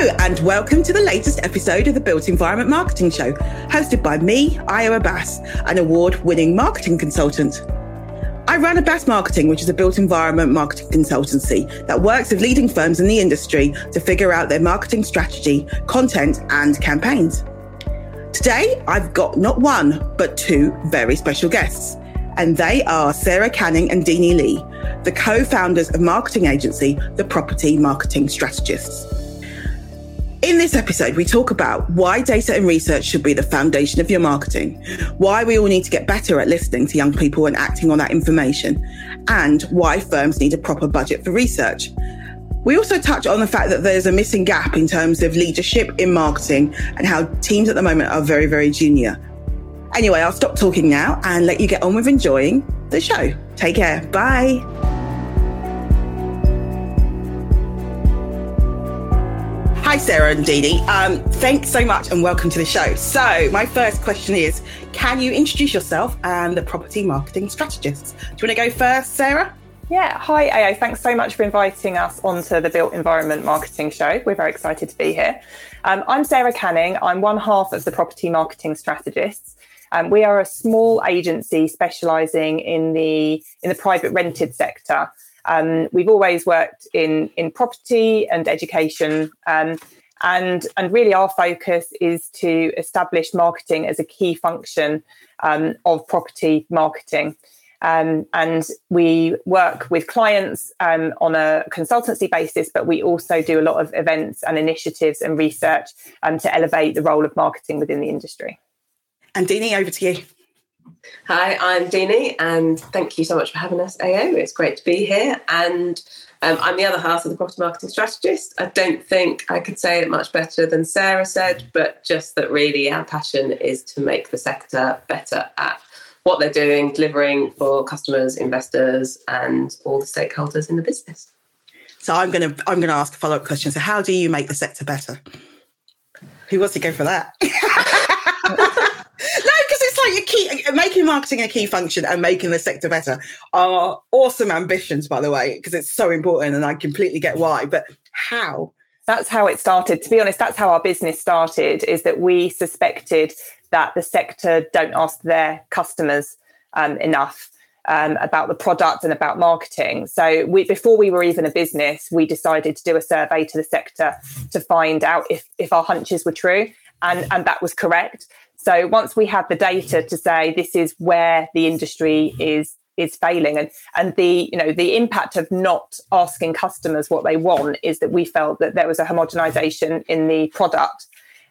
Hello, and welcome to the latest episode of the Built Environment Marketing Show, hosted by me, Ayo Abbas, an award winning marketing consultant. I run Abbas Marketing, which is a built environment marketing consultancy that works with leading firms in the industry to figure out their marketing strategy, content, and campaigns. Today, I've got not one, but two very special guests. And they are Sarah Canning and Deenie Lee, the co founders of marketing agency, The Property Marketing Strategists. In this episode, we talk about why data and research should be the foundation of your marketing, why we all need to get better at listening to young people and acting on that information, and why firms need a proper budget for research. We also touch on the fact that there's a missing gap in terms of leadership in marketing and how teams at the moment are very, very junior. Anyway, I'll stop talking now and let you get on with enjoying the show. Take care. Bye. Hi, Sarah and Deenie. Um, thanks so much and welcome to the show. So, my first question is Can you introduce yourself and the property marketing strategists? Do you want to go first, Sarah? Yeah, hi Ayo. Thanks so much for inviting us onto the Built Environment Marketing Show. We're very excited to be here. Um, I'm Sarah Canning. I'm one half of the property marketing strategists. Um, we are a small agency specialising in the in the private rented sector. Um, we've always worked in in property and education, um, and and really our focus is to establish marketing as a key function um, of property marketing. Um, and we work with clients um, on a consultancy basis, but we also do a lot of events and initiatives and research um, to elevate the role of marketing within the industry. And Deenie, over to you. Hi, I'm Deenie, and thank you so much for having us, Ayo. It's great to be here. And um, I'm the other half of the property marketing strategist. I don't think I could say it much better than Sarah said, but just that really our passion is to make the sector better at what they're doing, delivering for customers, investors, and all the stakeholders in the business. So I'm going to I'm going to ask a follow up question. So how do you make the sector better? Who wants to go for that? key making marketing a key function and making the sector better are awesome ambitions, by the way, because it's so important and I completely get why. But how? That's how it started. To be honest, that's how our business started. Is that we suspected that the sector don't ask their customers um, enough. Um, about the product and about marketing. So we, before we were even a business, we decided to do a survey to the sector to find out if, if our hunches were true. And, and that was correct. So once we had the data to say this is where the industry is is failing and and the you know the impact of not asking customers what they want is that we felt that there was a homogenization in the product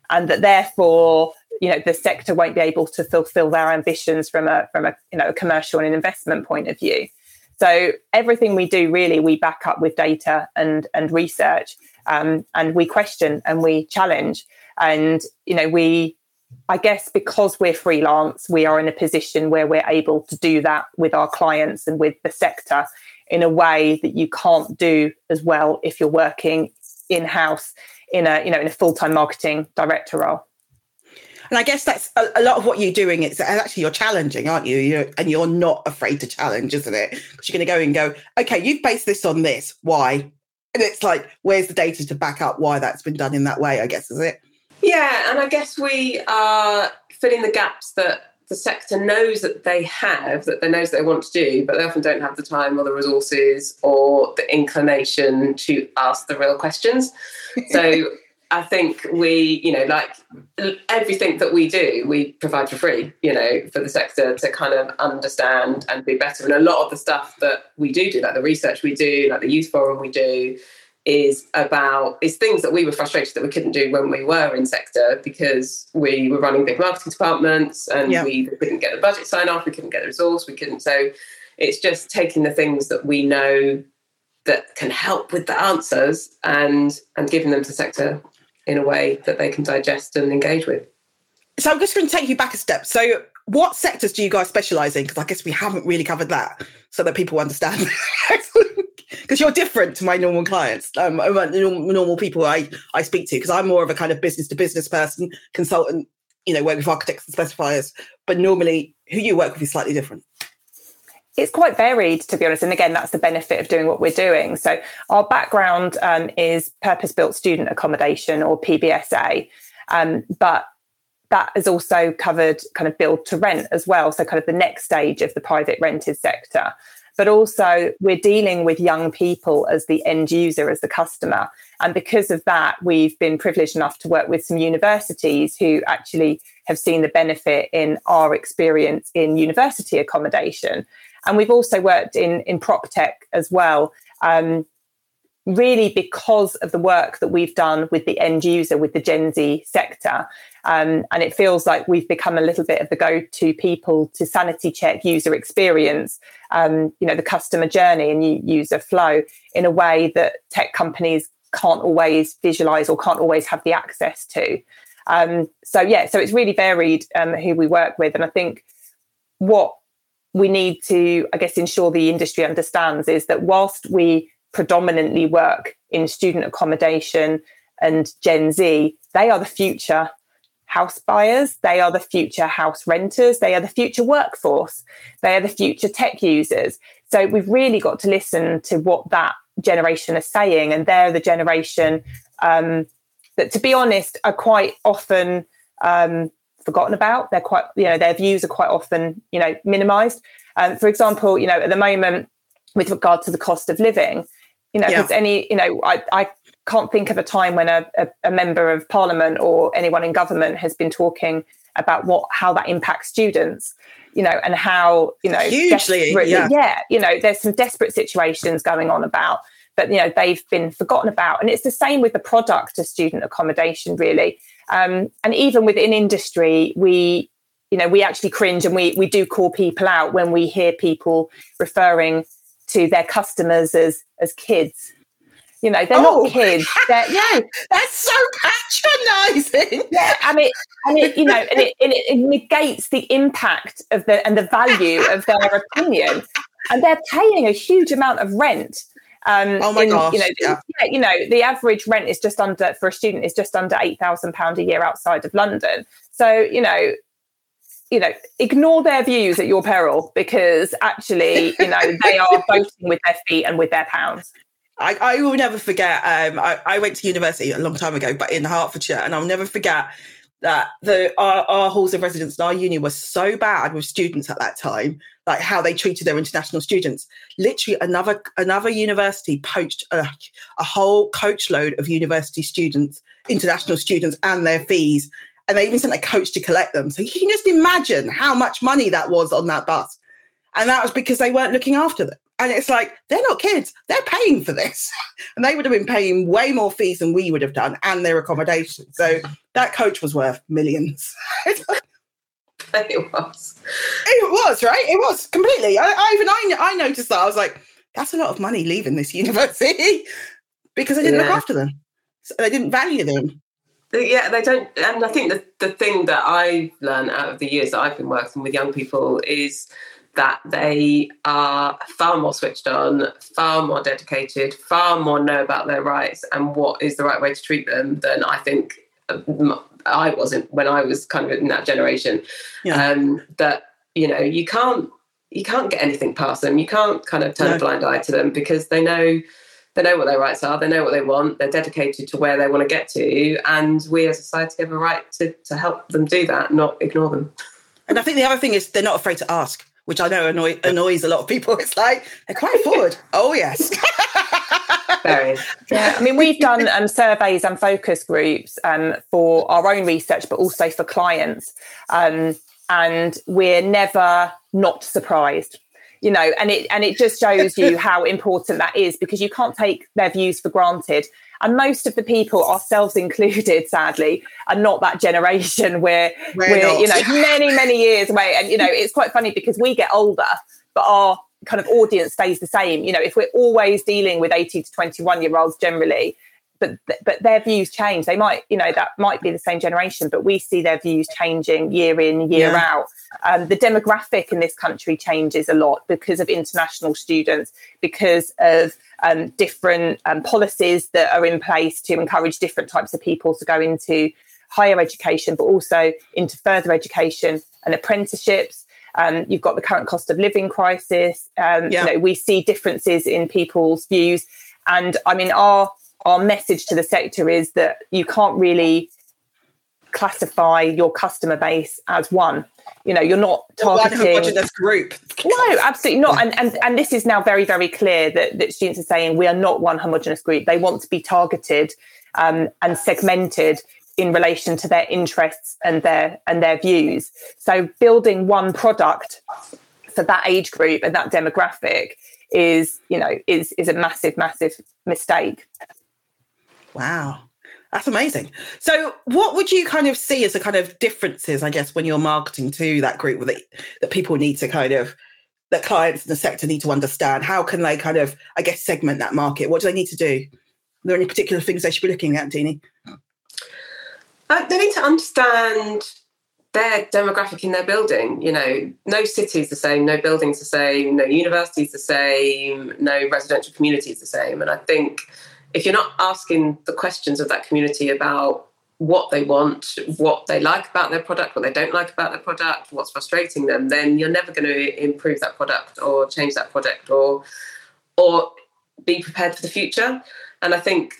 and that therefore you know the sector won't be able to fulfill their ambitions from a from a you know a commercial and an investment point of view so everything we do really we back up with data and and research um, and we question and we challenge and you know we I guess because we're freelance, we are in a position where we're able to do that with our clients and with the sector in a way that you can't do as well if you're working in house in a you know in a full time marketing director role. And I guess that's a, a, lot of what you're doing. It's actually you're challenging, aren't you? You're, and you're not afraid to challenge, isn't it? Because you're going to go and go, okay, you've based this on this. Why? And it's like, where's the data to back up why that's been done in that way? I guess is it. Yeah, and I guess we are filling the gaps that the sector knows that they have, that they knows they want to do, but they often don't have the time or the resources or the inclination to ask the real questions. So I think we, you know, like everything that we do, we provide for free, you know, for the sector to kind of understand and be better. And a lot of the stuff that we do do, like the research we do, like the youth forum we do, is about is things that we were frustrated that we couldn't do when we were in sector because we were running big marketing departments and yep. we couldn't get the budget sign off, we couldn't get the resource, we couldn't. So it's just taking the things that we know that can help with the answers and and giving them to sector in a way that they can digest and engage with. So I'm just going to take you back a step. So what sectors do you guys specialize in? Because I guess we haven't really covered that so that people understand. because you're different to my normal clients, um, normal people I, I speak to, because I'm more of a kind of business to business person, consultant, you know, work with architects and specifiers. But normally, who you work with is slightly different. it's quite varied, to be honest. And again, that's the benefit of doing what we're doing. So, our background um, is purpose built student accommodation or PBSA. Um, but that has also covered kind of build to rent as well. So, kind of the next stage of the private rented sector. But also, we're dealing with young people as the end user, as the customer. And because of that, we've been privileged enough to work with some universities who actually have seen the benefit in our experience in university accommodation. And we've also worked in, in prop tech as well, um, really because of the work that we've done with the end user, with the Gen Z sector. Um, and it feels like we've become a little bit of the go-to people to sanity check user experience, um, you know, the customer journey and user flow in a way that tech companies can't always visualize or can't always have the access to. Um, so yeah, so it's really varied um, who we work with, and I think what we need to, I guess, ensure the industry understands is that whilst we predominantly work in student accommodation and Gen Z, they are the future house buyers, they are the future house renters, they are the future workforce, they are the future tech users. So we've really got to listen to what that generation are saying, and they're the generation um, that, to be honest, are quite often um, forgotten about. They're quite, you know, their views are quite often, you know, minimised. Um, for example, you know, at the moment, with regard to the cost of living, you know, yeah. any, you know, I, I can't think of a time when a, a, a, member of parliament or anyone in government has been talking about what how that impacts students you know and how you know hugely yeah. yeah you know there's some desperate situations going on about but you know they've been forgotten about and it's the same with the product of student accommodation really um, and even within industry we you know we actually cringe and we we do call people out when we hear people referring to their customers as as kids you know they're oh. not kids they're, yeah that's so patronizing yeah I mean, and it you know and it, and it negates the impact of the and the value of their opinion and they're paying a huge amount of rent um, oh my in, gosh! You know, yeah. you know, the average rent is just under for a student is just under eight thousand pound a year outside of London. So you know, you know, ignore their views at your peril because actually, you know, they are voting with their feet and with their pounds. I, I will never forget. Um, I, I went to university a long time ago, but in Hertfordshire, and I'll never forget that the our, our halls of residence in our uni was so bad with students at that time like how they treated their international students. Literally, another another university poached a, a whole coach load of university students, international students, and their fees, and they even sent a coach to collect them. So you can just imagine how much money that was on that bus, and that was because they weren't looking after them. And it's like they're not kids; they're paying for this, and they would have been paying way more fees than we would have done, and their accommodation. So that coach was worth millions. it was. It was right. It was completely. I, I even I, I noticed that. I was like, that's a lot of money leaving this university because I didn't yeah. look after them. So they didn't value them. Yeah, they don't. And I think the, the thing that I've learned out of the years that I've been working with young people is that they are far more switched on, far more dedicated, far more know about their rights and what is the right way to treat them than I think I wasn't when I was kind of in that generation. Yeah. Um, that you know you can't you can't get anything past them. You can't kind of turn no. a blind eye to them because they know they know what their rights are. They know what they want. They're dedicated to where they want to get to, and we as a society have a right to to help them do that, not ignore them. And I think the other thing is they're not afraid to ask, which I know annoy, annoys a lot of people. It's like they're quite forward. oh yes. Very. Yeah, I mean, we've done um, surveys and focus groups um, for our own research, but also for clients. Um, and we're never not surprised you know and it and it just shows you how important that is because you can't take their views for granted. And most of the people ourselves included sadly are not that generation. Where we're, we're you know many many years away. And you know it's quite funny because we get older but our kind of audience stays the same. You know, if we're always dealing with 18 to 21 year olds generally, but but their views change. They might, you know, that might be the same generation, but we see their views changing year in, year yeah. out. Um, the demographic in this country changes a lot because of international students, because of um, different um, policies that are in place to encourage different types of people to go into higher education, but also into further education and apprenticeships Um, you've got the current cost of living crisis. Um, yeah. You know, we see differences in people's views, and I mean, our our message to the sector is that you can't really classify your customer base as one. You know, you're not targeting homogenous group. No, absolutely not. And and and this is now very very clear that that students are saying we are not one homogenous group. They want to be targeted um, and segmented in relation to their interests and their and their views. So building one product for that age group and that demographic is you know is is a massive massive mistake. Wow. That's amazing. So, what would you kind of see as the kind of differences, I guess, when you're marketing to that group that, that people need to kind of, that clients in the sector need to understand? How can they kind of, I guess, segment that market? What do they need to do? Are there any particular things they should be looking at, Deenie? Uh, they need to understand their demographic in their building. You know, no city is the same, no building's the same, no university is the same, no residential community is the same. And I think if you're not asking the questions of that community about what they want, what they like about their product, what they don't like about their product, what's frustrating them, then you're never going to improve that product or change that product or or be prepared for the future. And I think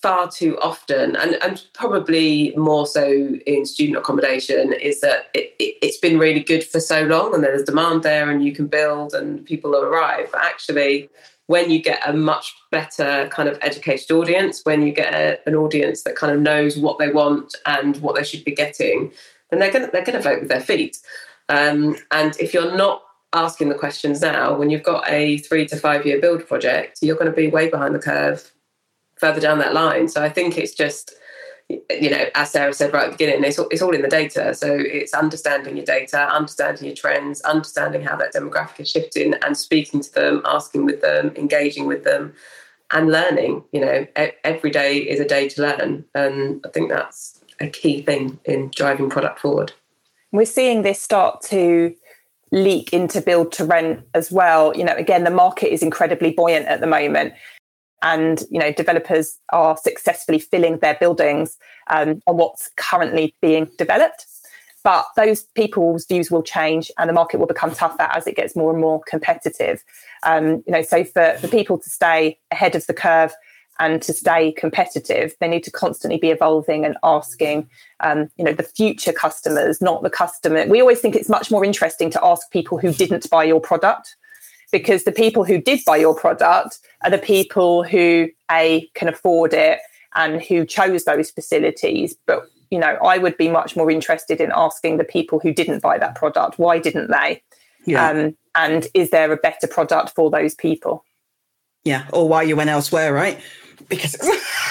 far too often, and, and probably more so in student accommodation, is that it, it, has been really good for so long and there's demand there and you can build and people arrive. But actually, when you get a much better kind of educated audience, when you get a, an audience that kind of knows what they want and what they should be getting, then they're going to they're going to vote with their feet. Um, and if you're not asking the questions now, when you've got a three to five year build project, you're going to be way behind the curve further down that line. So I think it's just you know, as Sarah said right at the beginning, it's all, it's all in the data. So it's understanding your data, understanding your trends, understanding how that demographic is shifting, and speaking to them, asking with them, engaging with them, and learning. You know, every day is a day to learn, and I think that's a key thing in driving product forward. We're seeing this start to leak into build to rent as well. You know, again, the market is incredibly buoyant at the moment and you know developers are successfully filling their buildings um, on what's currently being developed. But those people's views will change and the market will become tougher as it gets more and more competitive. Um, you know so for, for people to stay ahead of the curve and to stay competitive they need to constantly be evolving and asking um, you know the future customers not the customer. We always think it's much more interesting to ask people who didn't buy your product because the people who did buy your product are the people who a can afford it and who chose those facilities. But you know i would be much more interested in asking the people who didn't buy that product why didn't they? Yeah. Um, and is there a better product for those people? Yeah or why you went elsewhere right because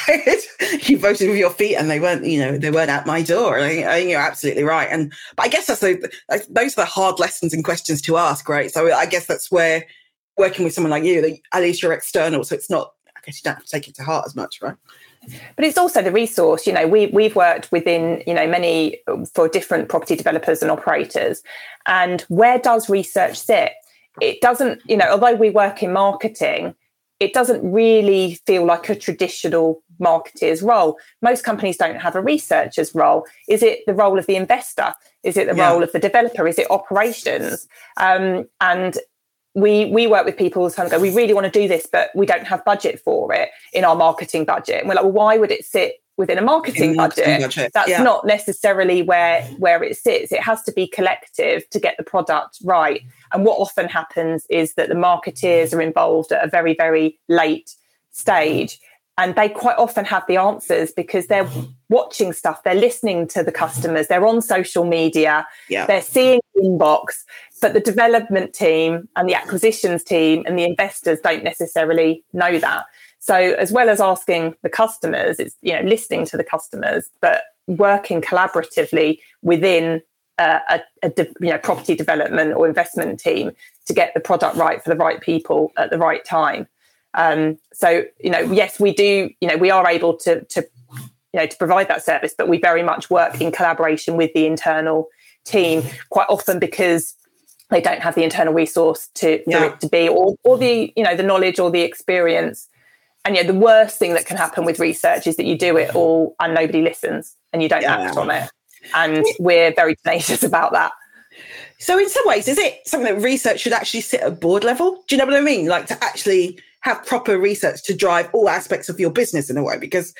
you voted with your feet and they weren't, you know, they weren't at my door. I, I think you're absolutely right. And but I guess that's those are the hard lessons and questions to ask, right? So I guess that's where working with someone like you, at least you're external, so it's not. I guess you don't have to take it to heart as much, right? But it's also the resource. You know, we we've worked within you know many for different property developers and operators, and where does research sit? It doesn't. You know, although we work in marketing it doesn't really feel like a traditional marketeer's role. Most companies don't have a researcher's role. Is it the role of the investor? Is it the yeah. role of the developer? Is it operations? Um, and we we work with people of go, we really want to do this, but we don't have budget for it in our marketing budget. And we're like, well, why would it sit within a marketing, budget. budget. That's yeah. not necessarily where where it sits. It has to be collective to get the product right. And what often happens is that the marketeers are involved at a very very late stage and they quite often have the answers because they're watching stuff they're listening to the customers they're on social media yeah. they're seeing inbox but the development team and the acquisitions team and the investors don't necessarily know that so as well as asking the customers, it's you know listening to the customers, but working collaboratively within a, a, a de, you know property development or investment team to get the product right for the right people at the right time. Um, so you know, yes, we do. You know, we are able to to you know to provide that service, but we very much work in collaboration with the internal team quite often because they don't have the internal resource to yeah. for it to be or or the you know the knowledge or the experience and yeah, the worst thing that can happen with research is that you do it mm-hmm. all and nobody listens and you don't yeah. act on it. And we're very tenacious about that. So, in some ways, is it something that research should actually sit at board level? Do you know what I mean? Like to actually have proper research to drive all aspects of your business in a way? Because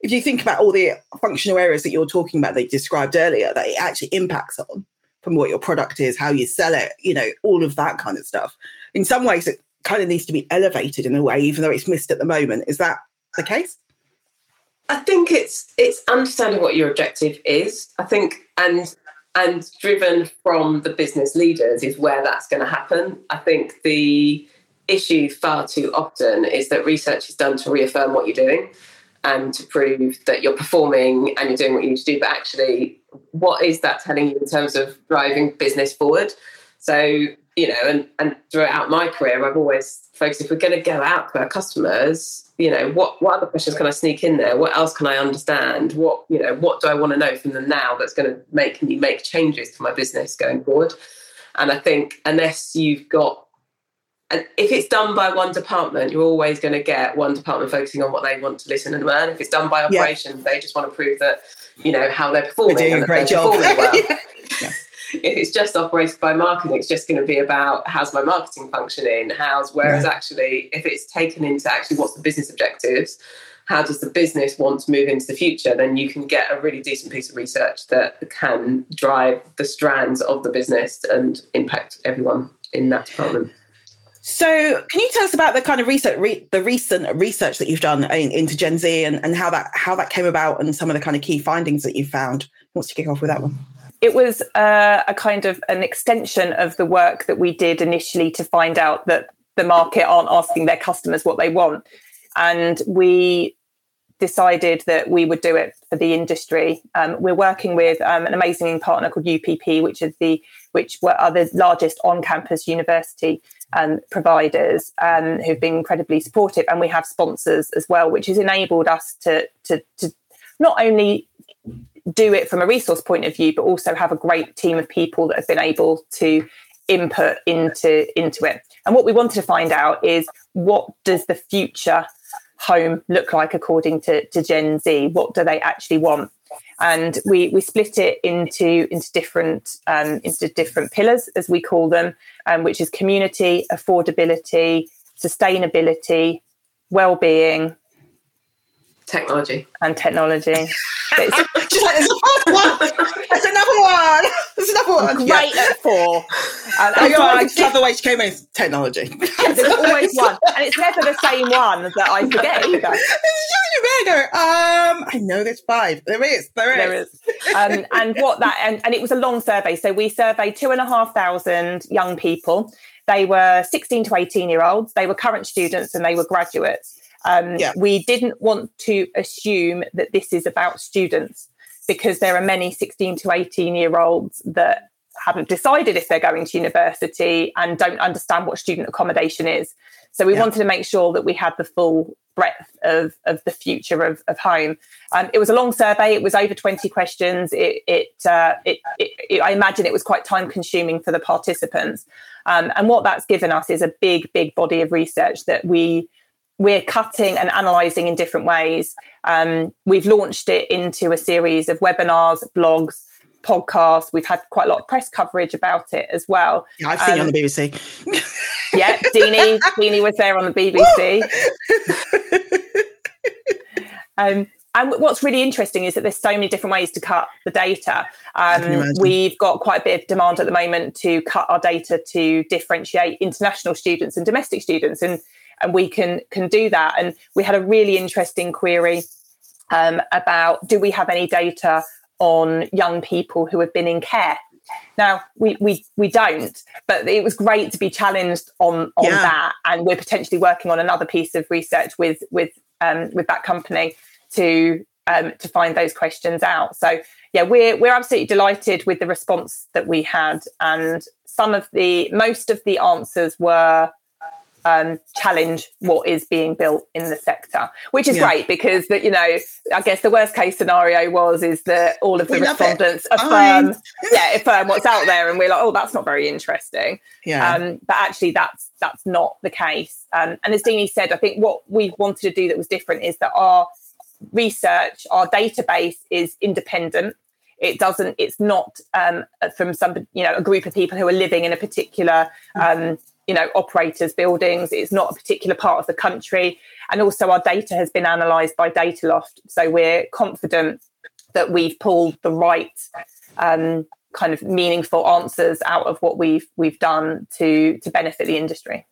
if you think about all the functional areas that you're talking about that you described earlier, that it actually impacts on from what your product is, how you sell it, you know, all of that kind of stuff. In some ways, it kind of needs to be elevated in a way, even though it's missed at the moment. Is that the case? I think it's it's understanding what your objective is. I think and and driven from the business leaders is where that's going to happen. I think the issue far too often is that research is done to reaffirm what you're doing and to prove that you're performing and you're doing what you need to do. But actually, what is that telling you in terms of driving business forward? So you know, and, and throughout my career, I've always focused if we're going to go out to our customers, you know, what, what other questions can I sneak in there? What else can I understand? What, you know, what do I want to know from them now that's going to make me make changes to my business going forward? And I think unless you've got, and if it's done by one department, you're always going to get one department focusing on what they want to listen and learn. If it's done by operations, yeah. they just want to prove that, you know, how they're performing. They're doing a great job. Well. yeah if it's just operated by marketing, it's just going to be about how's my marketing functioning, how's whereas yeah. actually if it's taken into actually what's the business objectives, how does the business want to move into the future, then you can get a really decent piece of research that can drive the strands of the business and impact everyone in that department. So, can you tell us about the kind of research, re- the recent research that you've done in, into Gen Z, and, and how that how that came about, and some of the kind of key findings that you found? Wants to kick off with that one? It was uh, a kind of an extension of the work that we did initially to find out that the market aren't asking their customers what they want. And we decided that we would do it for the industry. Um, we're working with um, an amazing partner called UPP, which is the which are the largest on-campus university um, providers um, who've been incredibly supportive, and we have sponsors as well, which has enabled us to to, to not only do it from a resource point of view, but also have a great team of people that have been able to input into into it. And what we wanted to find out is what does the future home look like according to, to Gen Z? What do they actually want? And we we split it into into different um, into different pillars as we call them, um, which is community, affordability, sustainability, well-being, technology, and technology. She's like, there's another one. There's another one. There's another one. Great yeah. at four. And, and I just love the way she came in. Technology. Yeah, there's always one, and it's never the same one that I forget either. It's just go. Um, I know there's five. There is. There is. There is. Um, and what that and, and it was a long survey. So we surveyed two and a half thousand young people. They were 16 to 18 year olds. They were current students and they were graduates. Um, yeah. We didn't want to assume that this is about students because there are many 16 to 18 year olds that haven't decided if they're going to university and don't understand what student accommodation is. So we yeah. wanted to make sure that we had the full breadth of, of the future of, of home. Um, it was a long survey. It was over 20 questions. It, it, uh, it, it, I imagine it was quite time consuming for the participants. Um, and what that's given us is a big, big body of research that we we're cutting and analysing in different ways. Um, we've launched it into a series of webinars, blogs, podcasts. We've had quite a lot of press coverage about it as well. Yeah, I've seen um, it on the BBC. yeah, Deenie, Deenie was there on the BBC. um, and what's really interesting is that there's so many different ways to cut the data. Um, we've got quite a bit of demand at the moment to cut our data to differentiate international students and domestic students. And and we can can do that. And we had a really interesting query um, about do we have any data on young people who have been in care? Now we we we don't, but it was great to be challenged on on yeah. that, and we're potentially working on another piece of research with with um, with that company to um, to find those questions out. So yeah, we're we're absolutely delighted with the response that we had, and some of the most of the answers were um, challenge what is being built in the sector, which is yeah. great because that you know I guess the worst case scenario was is that all of the we respondents affirm yeah affirm what's out there, and we're like oh that's not very interesting. Yeah. Um, but actually that's that's not the case. Um, and as Deenie said, I think what we wanted to do that was different is that our research, our database is independent. It doesn't. It's not um, from some, you know, a group of people who are living in a particular, um, you know, operators' buildings. It's not a particular part of the country, and also our data has been analysed by Dataloft, so we're confident that we've pulled the right um, kind of meaningful answers out of what we've we've done to to benefit the industry.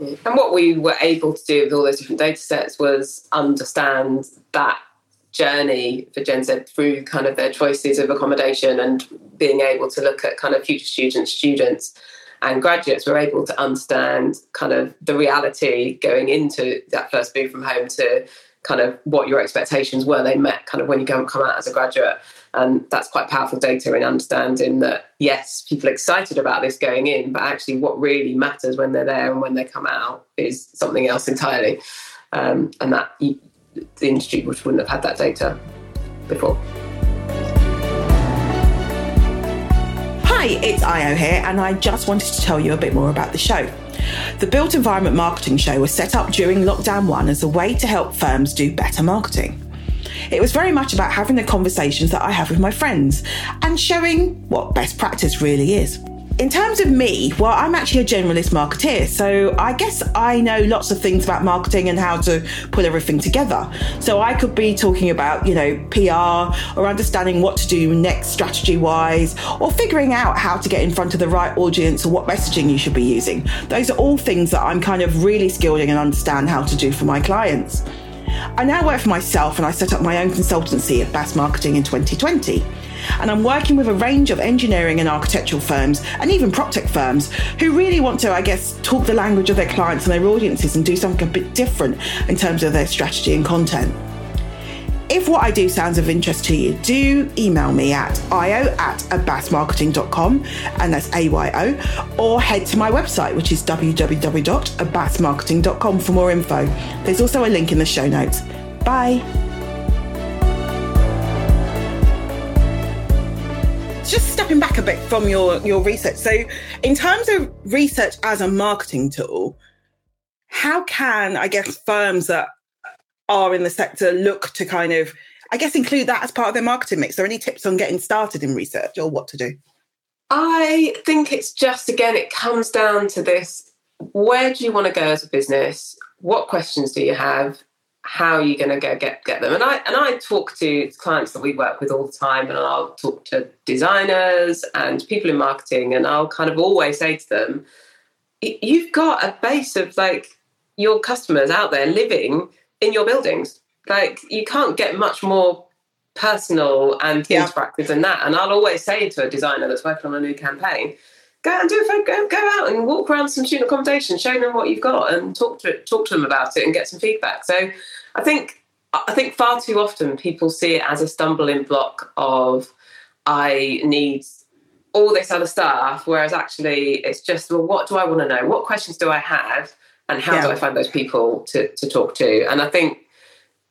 And what we were able to do with all those different data sets was understand that journey for Gen Z through kind of their choices of accommodation and being able to look at kind of future students, students and graduates were able to understand kind of the reality going into that first move from home to kind of what your expectations were. They met kind of when you go and come out as a graduate. And that's quite powerful data in understanding that yes people are excited about this going in but actually what really matters when they're there and when they come out is something else entirely. Um, and that the industry which wouldn't have had that data before Hi, it's Ayo here, and I just wanted to tell you a bit more about the show. The Built Environment Marketing Show was set up during Lockdown 1 as a way to help firms do better marketing. It was very much about having the conversations that I have with my friends and showing what best practice really is. In terms of me, well, I'm actually a generalist marketeer, so I guess I know lots of things about marketing and how to pull everything together. So I could be talking about, you know, PR or understanding what to do next strategy wise, or figuring out how to get in front of the right audience or what messaging you should be using. Those are all things that I'm kind of really skilled in and understand how to do for my clients. I now work for myself and I set up my own consultancy Abbas Marketing in 2020 and I'm working with a range of engineering and architectural firms and even PropTech firms who really want to, I guess, talk the language of their clients and their audiences and do something a bit different in terms of their strategy and content. If what I do sounds of interest to you, do email me at ayo at abbasmarketing.com, and that's A-Y-O, or head to my website, which is www.abbasmarketing.com for more info. There's also a link in the show notes. Bye. Just stepping back a bit from your your research. So in terms of research as a marketing tool how can i guess firms that are in the sector look to kind of i guess include that as part of their marketing mix? Are there any tips on getting started in research or what to do? I think it's just again it comes down to this where do you want to go as a business? What questions do you have how are you going to go get get them? And I and I talk to clients that we work with all the time, and I'll talk to designers and people in marketing, and I'll kind of always say to them, "You've got a base of like your customers out there living in your buildings. Like you can't get much more." personal and yeah. interactive than that and i'll always say to a designer that's working on a new campaign go out and do it. Go, go out and walk around some student accommodation, show them what you've got, and talk to talk to them about it and get some feedback. So, I think I think far too often people see it as a stumbling block of I need all this other stuff, whereas actually it's just well, what do I want to know? What questions do I have? And how yeah. do I find those people to, to talk to? And I think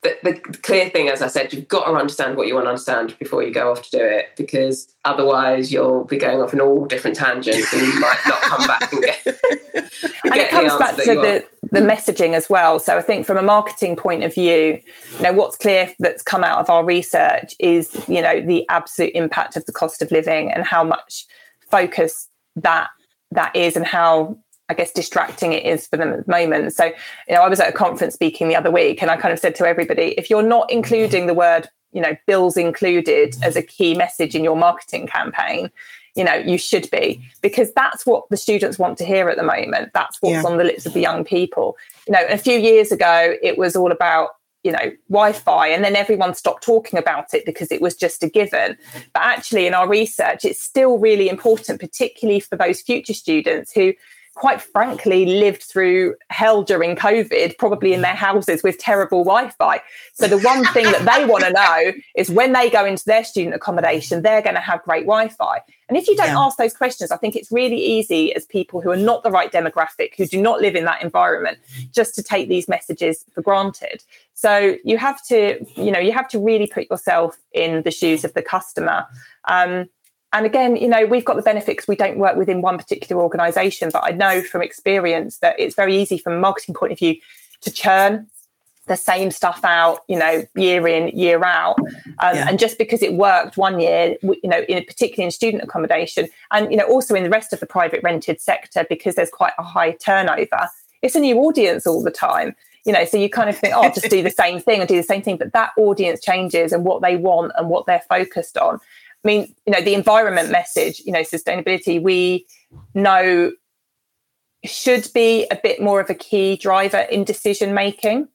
the, the, clear thing, as I said, you've got to understand what you want to understand before you go off to do it, because otherwise you'll be going off in all different tangents and you might not come back and get. and it comes back to the, the messaging as well. So I think from a marketing point of view, you know, what's clear that's come out of our research is, you know, the absolute impact of the cost of living and how much focus that that is and how I guess distracting it is for them at the moment. So, you know, I was at a conference speaking the other week and I kind of said to everybody, if you're not including the word, you know, bills included as a key message in your marketing campaign, you know, you should be because that's what the students want to hear at the moment. That's what's yeah. on the lips of the young people. You know, a few years ago, it was all about you know wi-fi and then everyone stopped talking about it because it was just a given but actually in our research it's still really important particularly for those future students who quite frankly lived through hell during COVID, probably in their houses with terrible Wi Fi. So, the one thing that they want to know is when they go into their student accommodation, they're going to have great Wi Fi. And if you don't yeah. ask those questions, I think it's really easy as people who are not the right demographic, who do not live in that environment, just to take these messages for granted. So, you have to, you know, you have to really put yourself in the shoes of the customer. Um, and again, you know, we've got the benefits. We don't work within one particular organisation, but I know from experience that it's very easy from a marketing point of view to churn the same stuff out, you know, year in, year out. Um, yeah. And just because it worked one year, you know, in particularly in student accommodation, and you know, also in the rest of the private rented sector, because there's quite a high turnover, it's a new audience all the time. You know, so you kind of think, oh, just do the same thing and do the same thing, but that audience changes and what they want and what they're focused on. I mean, you know, the environment message, you know, sustainability, we know should be a bit more of a key driver in decision making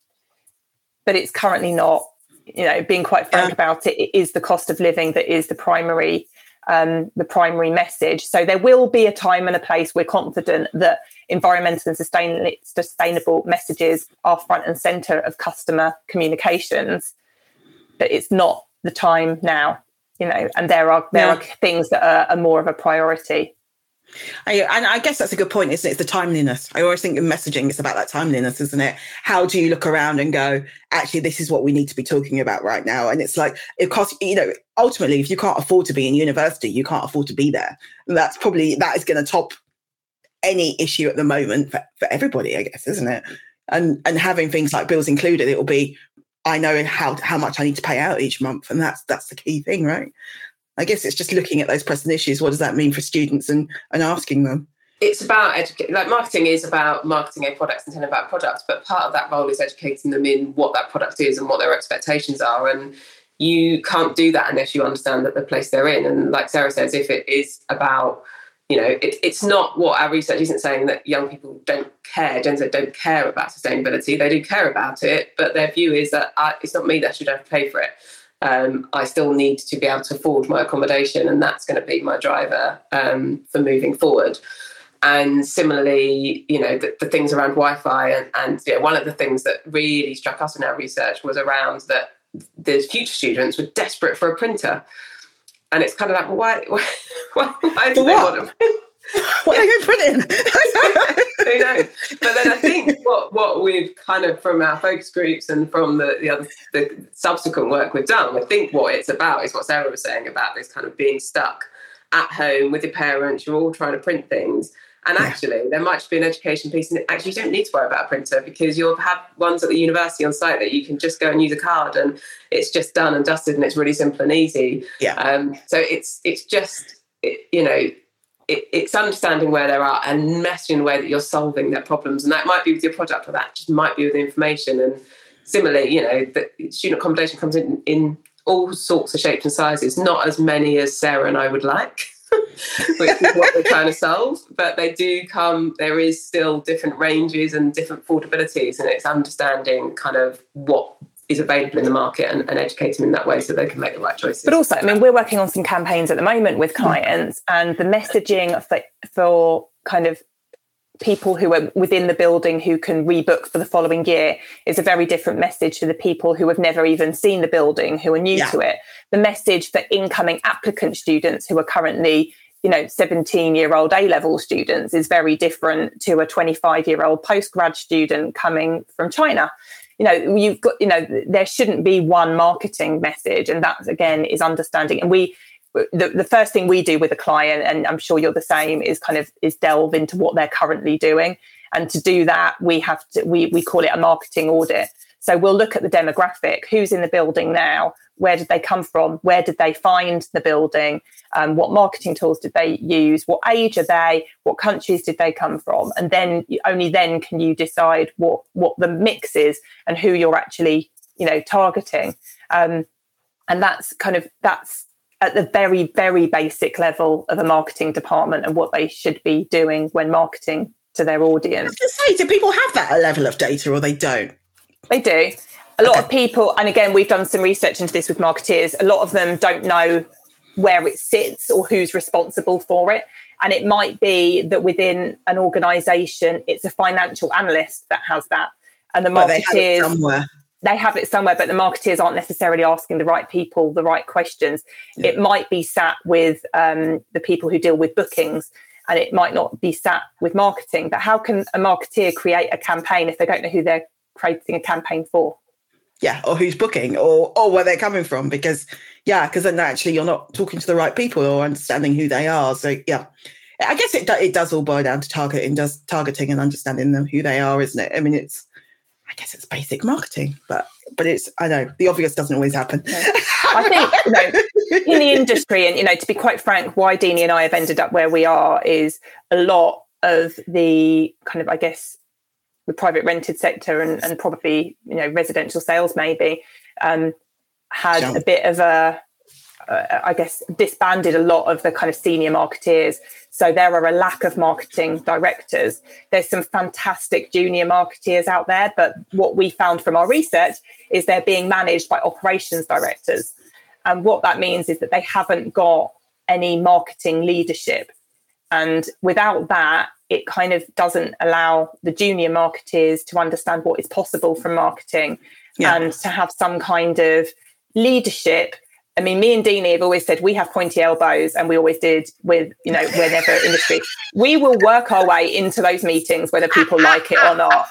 but it's currently not. You know, being quite frank yeah. about it, it is the cost of living that is the primary um, the primary message. So there will be a time and a place. We're confident that environmental and sustain- sustainable messages are front and center of customer communications, but it's not the time now. You know, and there are there yeah. are things that are, are more of a priority. I, and I guess that's a good point, isn't it? It's the timeliness. I always think in messaging, it's about that timeliness, isn't it? How do you look around and go, actually, this is what we need to be talking about right now? And it's like, it costs, you know, ultimately, if you can't afford to be in university, you can't afford to be there. And that's probably, that is going to top any issue at the moment for, for everybody, I guess, isn't it? And, and having things like bills included, it will be, I know how, how much I need to pay out each month. And that's, that's the key thing, right? I guess it's just looking at those present issues. What does that mean for students and, and asking them? It's about educating, like marketing is about marketing a product and telling about products, but part of that role is educating them in what that product is and what their expectations are. And you can't do that unless you understand that the place they're in. And like Sarah says, if it is about, you know, it, it's not what our research isn't saying that young people don't care, Gen Z don't care about sustainability. They do care about it, but their view is that I, it's not me that should have to pay for it um, I still need to be able to afford my accommodation, and that's going to be my driver um, for moving forward. And similarly, you know, the, the things around Wi-Fi, and, and know, one of the things that really struck us in our research was around that the future students were desperate for a printer, and it's kind of like, well, why, why, why do they want a what are you putting? Who knows? But then I think what what we've kind of from our focus groups and from the, the other the subsequent work we've done, I think what it's about is what Sarah was saying about this kind of being stuck at home with your parents, you're all trying to print things. And actually, there might be an education piece, and actually, you don't need to worry about a printer because you'll have ones at the university on site that you can just go and use a card, and it's just done and dusted, and it's really simple and easy. Yeah. Um, so it's it's just it, you know it, it's understanding where they are and messaging in a way that you're solving their problems. And that might be with your product or that just might be with the information. And similarly, you know, the student accommodation comes in, in all sorts of shapes and sizes, not as many as Sarah and I would like. Which is what we're trying to solve. But they do come, there is still different ranges and different affordabilities, and it's understanding kind of what is available in the market and, and educate them in that way so they can make the right choices. But also, I mean, we're working on some campaigns at the moment with clients, and the messaging for, for kind of people who are within the building who can rebook for the following year is a very different message to the people who have never even seen the building who are new yeah. to it. The message for incoming applicant students who are currently you know 17 year old a level students is very different to a 25 year old postgrad student coming from china. You know you've got you know there shouldn't be one marketing message and that again is understanding. And we the, the first thing we do with a client and i'm sure you're the same is kind of is delve into what they're currently doing. And to do that we have to we, we call it a marketing audit. So we'll look at the demographic who's in the building now where did they come from where did they find the building um, what marketing tools did they use what age are they what countries did they come from? And then only then can you decide what what the mix is and who you're actually you know targeting. Um, and that's kind of that's at the very very basic level of a marketing department and what they should be doing when marketing to their audience. I was say, do people have that level of data or they don't? They do a lot okay. of people, and again, we've done some research into this with marketeers, a lot of them don't know where it sits or who's responsible for it. And it might be that within an organization, it's a financial analyst that has that. And the marketeers, somewhere. They have it somewhere, but the marketeers aren't necessarily asking the right people the right questions. Yeah. It might be sat with um, the people who deal with bookings and it might not be sat with marketing. But how can a marketeer create a campaign if they don't know who they're creating a campaign for? yeah, or who's booking, or or where they're coming from, because yeah, because then actually you're not talking to the right people or understanding who they are. So yeah, I guess it it does all boil down to targeting, does targeting and understanding them who they are, isn't it? I mean, it's guess it's basic marketing, but but it's I know the obvious doesn't always happen. I think you know in the industry, and you know, to be quite frank, why Deenie and I have ended up where we are is a lot of the kind of I guess the private rented sector and, and probably you know residential sales maybe um, had a bit of a uh, I guess, disbanded a lot of the kind of senior marketeers. So there are a lack of marketing directors. There's some fantastic junior marketeers out there, but what we found from our research is they're being managed by operations directors. And what that means is that they haven't got any marketing leadership. And without that, it kind of doesn't allow the junior marketeers to understand what is possible from marketing yeah. and to have some kind of leadership I mean, me and Deenie have always said we have pointy elbows, and we always did with, you know, whenever industry. We will work our way into those meetings, whether people like it or not.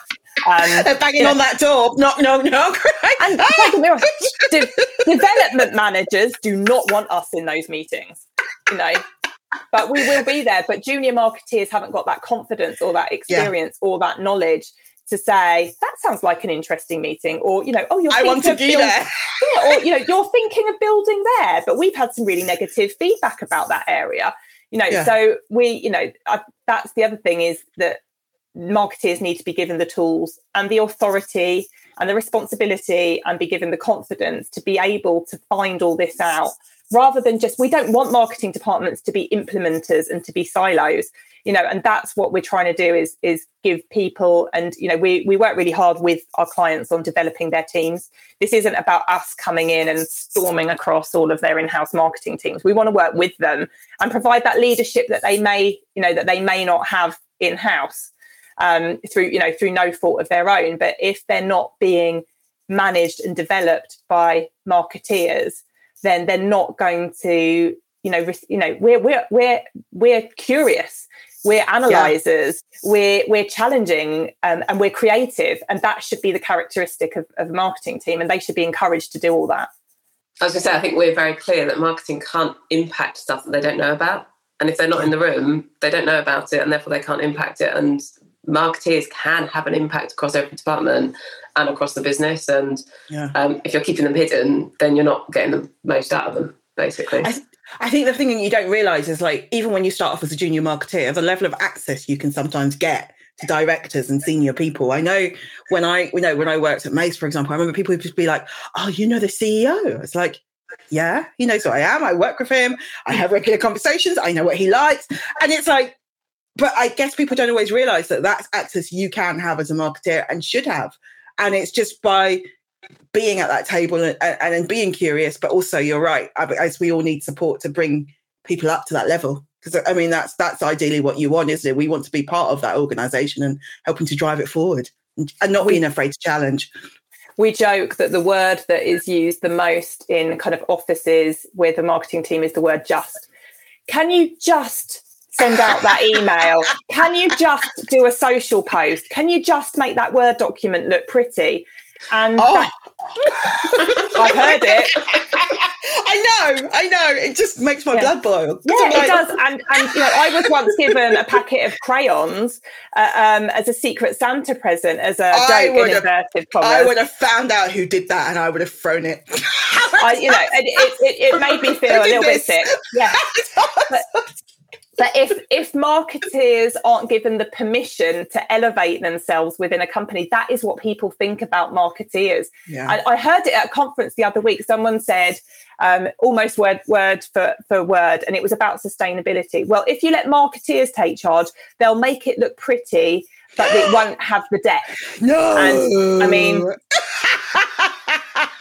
Um, They're banging on that door, knock, knock, knock. and de- development managers do not want us in those meetings, you know. But we will be there. But junior marketeers haven't got that confidence or that experience yeah. or that knowledge to say that sounds like an interesting meeting or you know oh you're I want to be there yeah, or you know you're thinking of building there but we've had some really negative feedback about that area you know yeah. so we you know I, that's the other thing is that marketers need to be given the tools and the authority and the responsibility and be given the confidence to be able to find all this out rather than just we don't want marketing departments to be implementers and to be silos you know and that's what we're trying to do is is give people and you know we we work really hard with our clients on developing their teams. This isn't about us coming in and storming across all of their in-house marketing teams. We want to work with them and provide that leadership that they may you know that they may not have in-house um, through you know through no fault of their own. But if they're not being managed and developed by marketeers then they're not going to you know you know we're we're we're we're curious. We're analyzers. Yeah. we're we're challenging um, and we're creative and that should be the characteristic of, of a marketing team and they should be encouraged to do all that. I was going to say i think we're very clear that marketing can't impact stuff that they don't know about and if they're not in the room they don't know about it and therefore they can't impact it and marketeers can have an impact across every department and across the business and yeah. um, if you're keeping them hidden then you're not getting the most out of them basically I, I think the thing that you don't realize is like even when you start off as a junior marketeer, the level of access you can sometimes get to directors and senior people. I know when I you know when I worked at Mace, for example, I remember people would just be like, "Oh, you know the CEO." It's like, yeah, he knows who I am. I work with him. I have regular conversations. I know what he likes, and it's like, but I guess people don't always realize that that's access you can have as a marketer and should have, and it's just by being at that table and, and, being curious, but also you're right, as we all need support to bring people up to that level. Because I mean, that's that's ideally what you want, isn't it? We want to be part of that organisation and helping to drive it forward, and not being afraid to challenge. We joke that the word that is used the most in kind of offices with a marketing team is the word just. Can you just send out that email? Can you just do a social post? Can you just make that Word document look pretty? And oh. I've heard it. I know, I know. It just makes my yeah. blood boil. Yeah, like... it does. And and you know, I was once given a packet of crayons uh, um, as a secret Santa present, as a I joke in inverted commas. I would have found out who did that, and I would have thrown it. I, you know, it, it, it, made me feel a little this. bit sick. Yeah. But, but if if marketers aren't given the permission to elevate themselves within a company, that is what people think about marketeers. Yeah. I, I heard it at a conference the other week. Someone said um, almost word word for, for word, and it was about sustainability. Well, if you let marketeers take charge, they'll make it look pretty, but it won't have the depth. No, and I mean.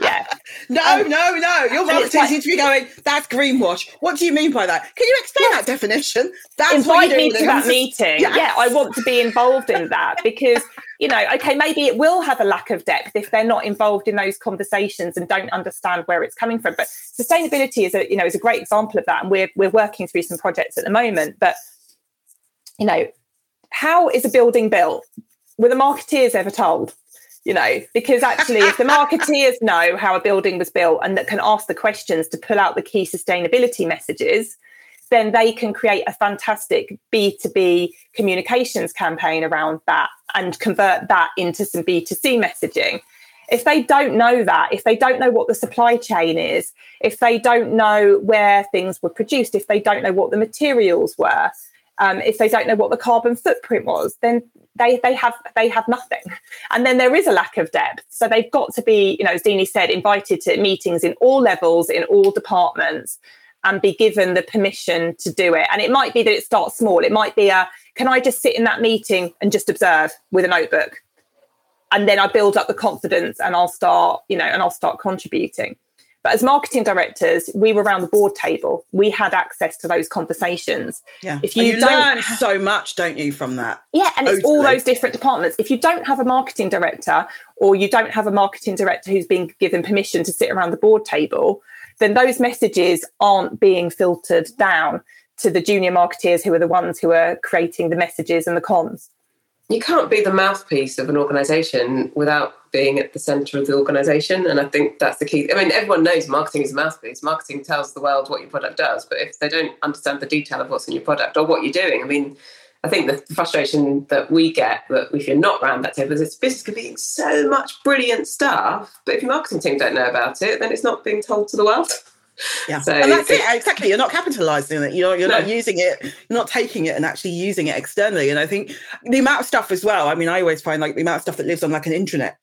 yeah. No, um, no, no. Your marketers like, need to be going, that's greenwash. What do you mean by that? Can you explain that definition? That's invite me to that meeting. Yes. Yeah, I want to be involved in that because, you know, okay, maybe it will have a lack of depth if they're not involved in those conversations and don't understand where it's coming from. But sustainability is a, you know, is a great example of that. And we're we're working through some projects at the moment. But, you know, how is a building built? Were the marketeers ever told? You know, because actually, if the marketeers know how a building was built and that can ask the questions to pull out the key sustainability messages, then they can create a fantastic B2B communications campaign around that and convert that into some B2C messaging. If they don't know that, if they don't know what the supply chain is, if they don't know where things were produced, if they don't know what the materials were, um, if they don't know what the carbon footprint was, then they they have they have nothing. And then there is a lack of depth. So they've got to be, you know, as Deenie said, invited to meetings in all levels, in all departments, and be given the permission to do it. And it might be that it starts small. It might be a can I just sit in that meeting and just observe with a notebook? And then I build up the confidence and I'll start, you know, and I'll start contributing. But as marketing directors, we were around the board table. We had access to those conversations. Yeah. If you, you learn so much, don't you, from that? Yeah, and totally. it's all those different departments. If you don't have a marketing director or you don't have a marketing director who's been given permission to sit around the board table, then those messages aren't being filtered down to the junior marketeers who are the ones who are creating the messages and the cons. you can't be the mouthpiece of an organization without being at the center of the organization and i think that's the key i mean everyone knows marketing is a mouthpiece marketing tells the world what your product does but if they don't understand the detail of what's in your product or what you're doing i mean i think the frustration that we get that if you're not around that table is this business could be so much brilliant stuff but if your marketing team don't know about it then it's not being told to the world yeah, so and that's it. Exactly, you're not capitalizing it. You're you're no. not using it. You're not taking it and actually using it externally. And I think the amount of stuff as well. I mean, I always find like the amount of stuff that lives on like an intranet.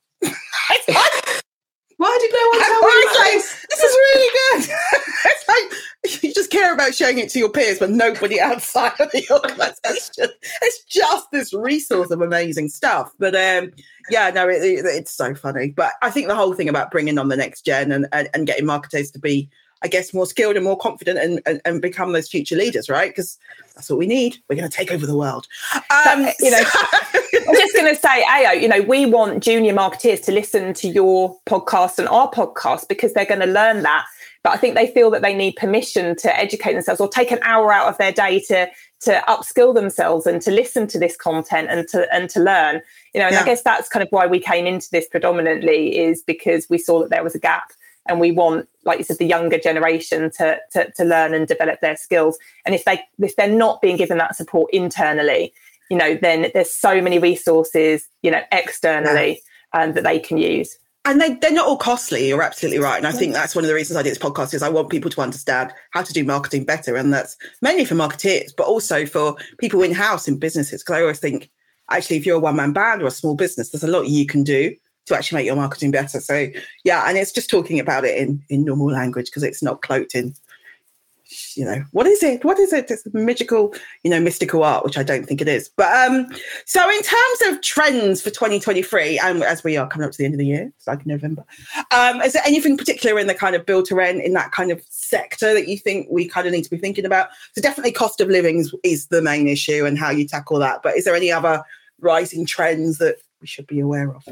Why did no one like, this is really good. it's like you just care about showing it to your peers, but nobody outside of the organization. It's just this resource of amazing stuff. But um, yeah, no, it, it, it's so funny. But I think the whole thing about bringing on the next gen and, and, and getting marketers to be I guess, more skilled and more confident and, and, and become those future leaders, right? Because that's what we need. We're going to take over the world. Um, you know, I'm just going to say, Ayo, you know, we want junior marketeers to listen to your podcast and our podcast because they're going to learn that. But I think they feel that they need permission to educate themselves or take an hour out of their day to to upskill themselves and to listen to this content and to and to learn. You know, and yeah. I guess that's kind of why we came into this predominantly is because we saw that there was a gap and we want like you said the younger generation to, to to learn and develop their skills. And if they if they're not being given that support internally you know then there's so many resources you know externally um, that they can use. And they, they're not all costly. You're absolutely right. And i think that's one of the reasons i do this podcast is i want people to understand how to do marketing better. And that's mainly for marketeers but also for people in-house in businesses. Because i always think actually if you're a one-man band or a small business there's a lot you can do to actually make your marketing better. So yeah, and it's just talking about it in in normal language because it's not cloaked in you know what is it? What is it? It's magical you know mystical art which i don't think it is. But um so in terms of trends for 2023 and as we are coming up to the end of the year it's like november um is there anything particular in the kind of build to rent in that kind of sector that you think we kind of need to be thinking about? So definitely cost of living is, is the main issue and how you tackle that but is there any other rising trends that we should be aware of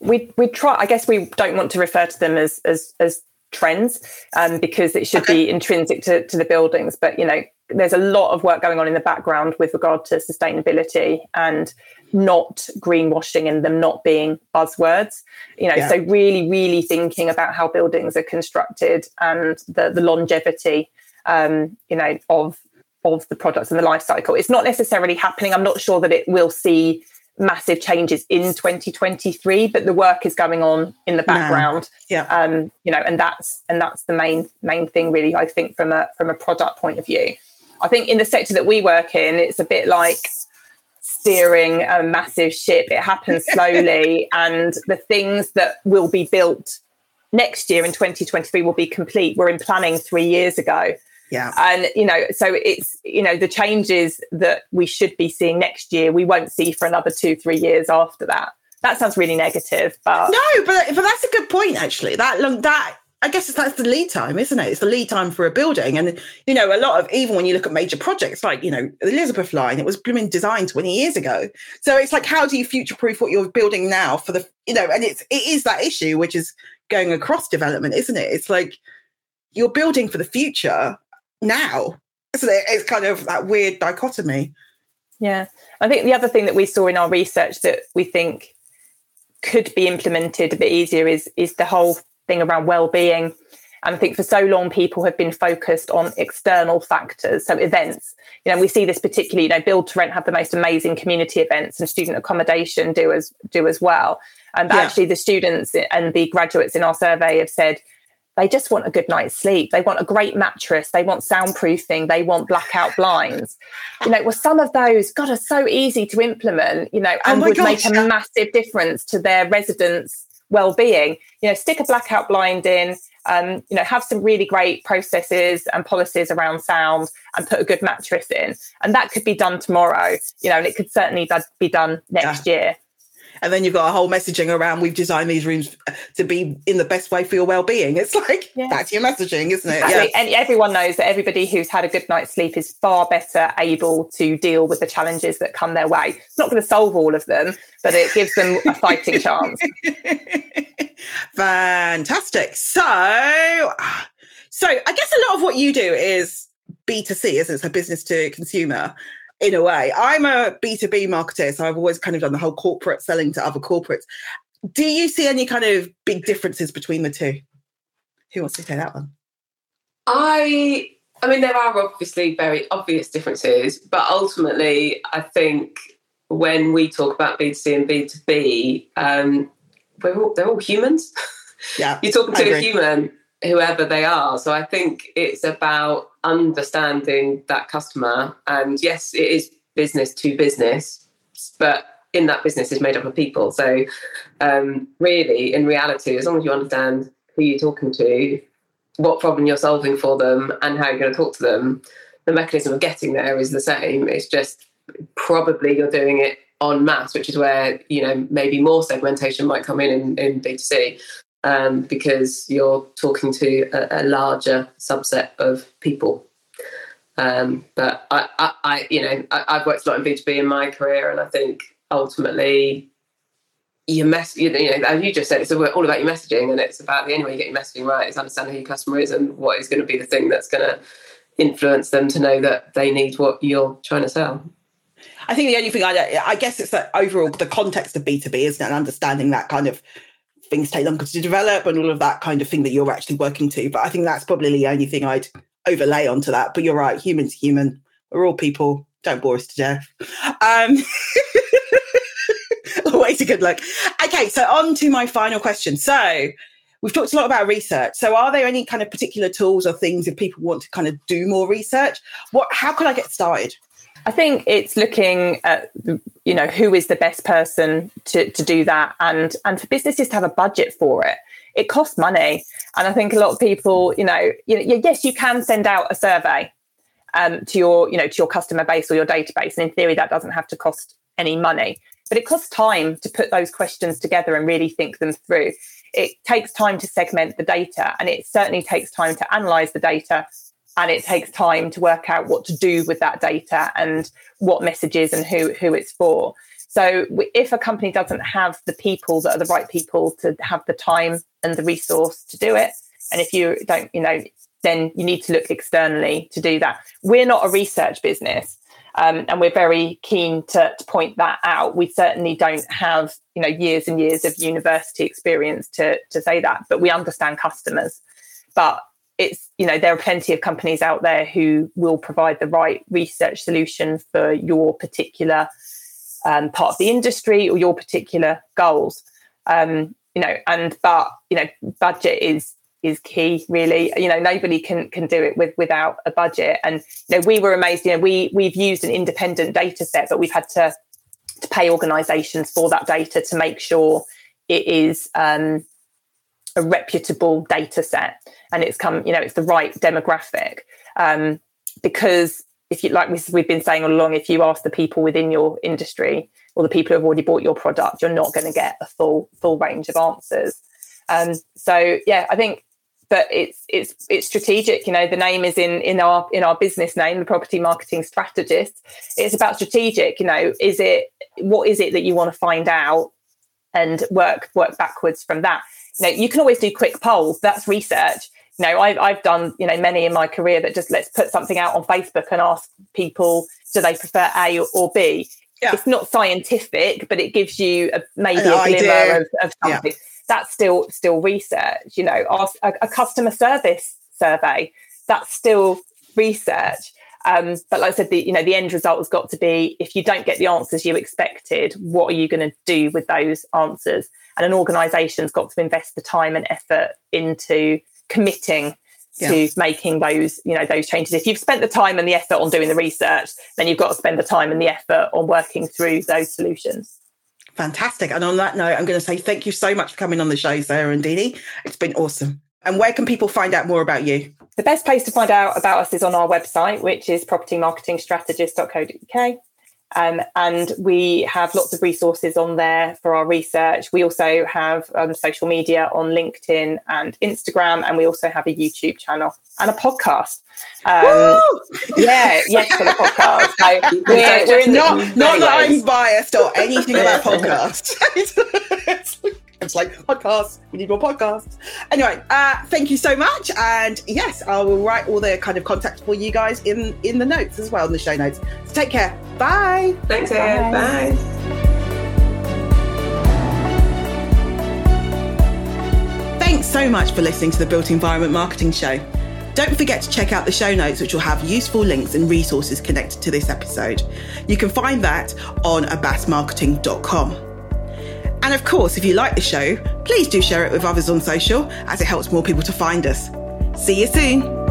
we we try. I guess we don't want to refer to them as as as trends um, because it should okay. be intrinsic to, to the buildings. But you know, there's a lot of work going on in the background with regard to sustainability and not greenwashing and them not being buzzwords. You know, yeah. so really, really thinking about how buildings are constructed and the the longevity, um, you know, of of the products and the life cycle. It's not necessarily happening. I'm not sure that it will see massive changes in 2023 but the work is going on in the background. Yeah. Um you know and that's and that's the main main thing really i think from a from a product point of view. I think in the sector that we work in it's a bit like steering a massive ship. It happens slowly and the things that will be built next year in 2023 will be complete. We're in planning 3 years ago yeah. And, you know, so it's, you know, the changes that we should be seeing next year, we won't see for another two, three years after that. That sounds really negative, but no, but but that's a good point actually. That that I guess that's the lead time, isn't it? It's the lead time for a building. And, you know, a lot of, even when you look at major projects like, you know, Elizabeth line, it was blooming designed 20 years ago. So it's like, how do you future proof what you're building now for the, you know, and it's, it is that issue, which is going across development, isn't it? It's like you're building for the future now. Isn't? It's kind of that weird dichotomy. Yeah. I think the other thing that we saw in our research that we think could be implemented a bit easier is is the whole thing around well-being And I think for so long, people have been focused on external factors, so events. You know, we see this particularly. You know, Build to Rent have the most amazing community events, and student accommodation do as do as well. And yeah. actually, the students and the graduates in our survey have said they just want a good night's sleep. They want a great mattress. They want soundproofing. They want blackout blinds. You know, well, some of those, God, are so easy to implement, you know, oh and oh would gosh. make a massive difference to their residents' well-being. You know, stick a blackout blind in, um, you know, have some really great processes and policies around sound and put a good mattress in. And that could be done tomorrow, you know, and it could certainly be done next yeah. year and then you've got a whole messaging around we've designed these rooms uh, to be in the best way for your well-being. It's like that's your messaging isn't it? Yeah. and everyone knows that everybody who's had a good night's sleep is far better able to deal with the challenges that come their way. It's not going to solve all of them but it gives them a fighting chance. Fantastic. So so i guess a lot of what you do is b2c isn't it? So business to consumer in a way. I'm a B2B marketer, so I've always kind of done the whole corporate selling to other corporates. Do you see any kind of big differences between the two? Who wants to take that one? I I mean there are obviously very obvious differences, but ultimately I think when we talk about B2C and B2B, um, we're all, they're all humans. Yeah. You're talking to a human, whoever they are. So I think it's about understanding that customer. And yes, it is business to business, but in that business is made up of people. So um, really, in reality, as long as you understand who you're talking to, what problem you're solving for them, and how you're going to talk to them, the mechanism of getting there is the same. It's just probably you're doing it on mass, which is where you know maybe more segmentation might come in in, in B2C um, because you're talking to a, a larger subset of people. Um, but I, I, I, you know, I, have worked a lot in B2B in my career, and I think ultimately your mess, you know, as you just said, it's all about your messaging, and it's about the only way you get your messaging right is understanding who your customer is and what is going to be the thing that's going to influence them to know that they need what you're trying to sell. I think the only thing I, I guess it's that overall the context of B2B isn't and understanding that kind of things take longer to develop and all of that kind of thing that you're actually working to. But I think that's probably the only thing I'd overlay onto that. But you're right, human's human. We're all people. Don't bore us to death. Um, always a good look. Okay, so on to my final question. So we've talked a lot about research. So are there any kind of particular tools or things if people want to kind of do more research? What how can I get started? I think it's looking at you know who is the best person to, to do that and and for businesses to have a budget for it. It costs money, and I think a lot of people, you know, you know yes, you can send out a survey um, to your you know to your customer base or your database, and in theory that doesn't have to cost any money, but it costs time to put those questions together and really think them through. It takes time to segment the data, and it certainly takes time to analyze the data and it takes time to work out what to do with that data and what messages and who who it's for so if a company doesn't have the people that are the right people to have the time and the resource to do it and if you don't you know then you need to look externally to do that we're not a research business um, and we're very keen to, to, point that out. We certainly don't have, you know, years and years of university experience to to say that, but we understand customers. But it's you know there are plenty of companies out there who will provide the right research solution for your particular um, part of the industry or your particular goals. Um, you know and but you know budget is is key really. You know nobody can can do it with without a budget. And you know we were amazed you know we we've used an independent data set but we've had to to pay organizations for that data to make sure it is um, a reputable data set and it's come you know it's the right demographic. Um, because if you like we've been saying all along if you ask the people within your industry or the people who have already bought your product you're not going to get a full full range of answers. Um, so yeah i think but it's it's it's strategic you know the name is in in our in our business name the property marketing strategist. It's about strategic you know is it what is it that you want to find out and work work backwards from that you know you can always do quick polls that's research you know I've, I've done you know many in my career that just let's put something out on facebook and ask people do they prefer a or b yeah. it's not scientific, but it gives you a, maybe An a glimmer of, of something. Yeah. That's still still research. You know, ask a, a customer service survey. That's still research. Um, but like I said, the you know the end result has got to be if you don't get the answers you expected, what are you going to do with those answers? And an organisation's got to invest the time and effort into committing yeah. to making those you know those changes. If you've spent the time and the effort on doing the research, then you've got to spend the time and the effort on working through those solutions. Fantastic. And on that note, I'm going to say thank you so much for coming on the show, Sarah and Dee. It's been awesome. And where can people find out more about you? The best place to find out about us is on our website, which is propertymarketingstrategist.co.uk. Um, and we have lots of resources on there for our research. We also have um, social media on LinkedIn and Instagram, and we also have a YouTube channel and a podcast. Um, yeah, yes, for the podcast. So we're, we're not, not that I'm biased or anything about podcasts. It's like podcasts. We need more podcasts. Anyway, uh, thank you so much. And yes, I will write all the kind of contact for you guys in in the notes as well in the show notes. So take care. Bye. Thanks, Ed. Bye. Bye. Thanks so much for listening to the Built Environment Marketing Show. Don't forget to check out the show notes, which will have useful links and resources connected to this episode. You can find that on abbasmarketing.com. And of course, if you like the show, please do share it with others on social as it helps more people to find us. See you soon.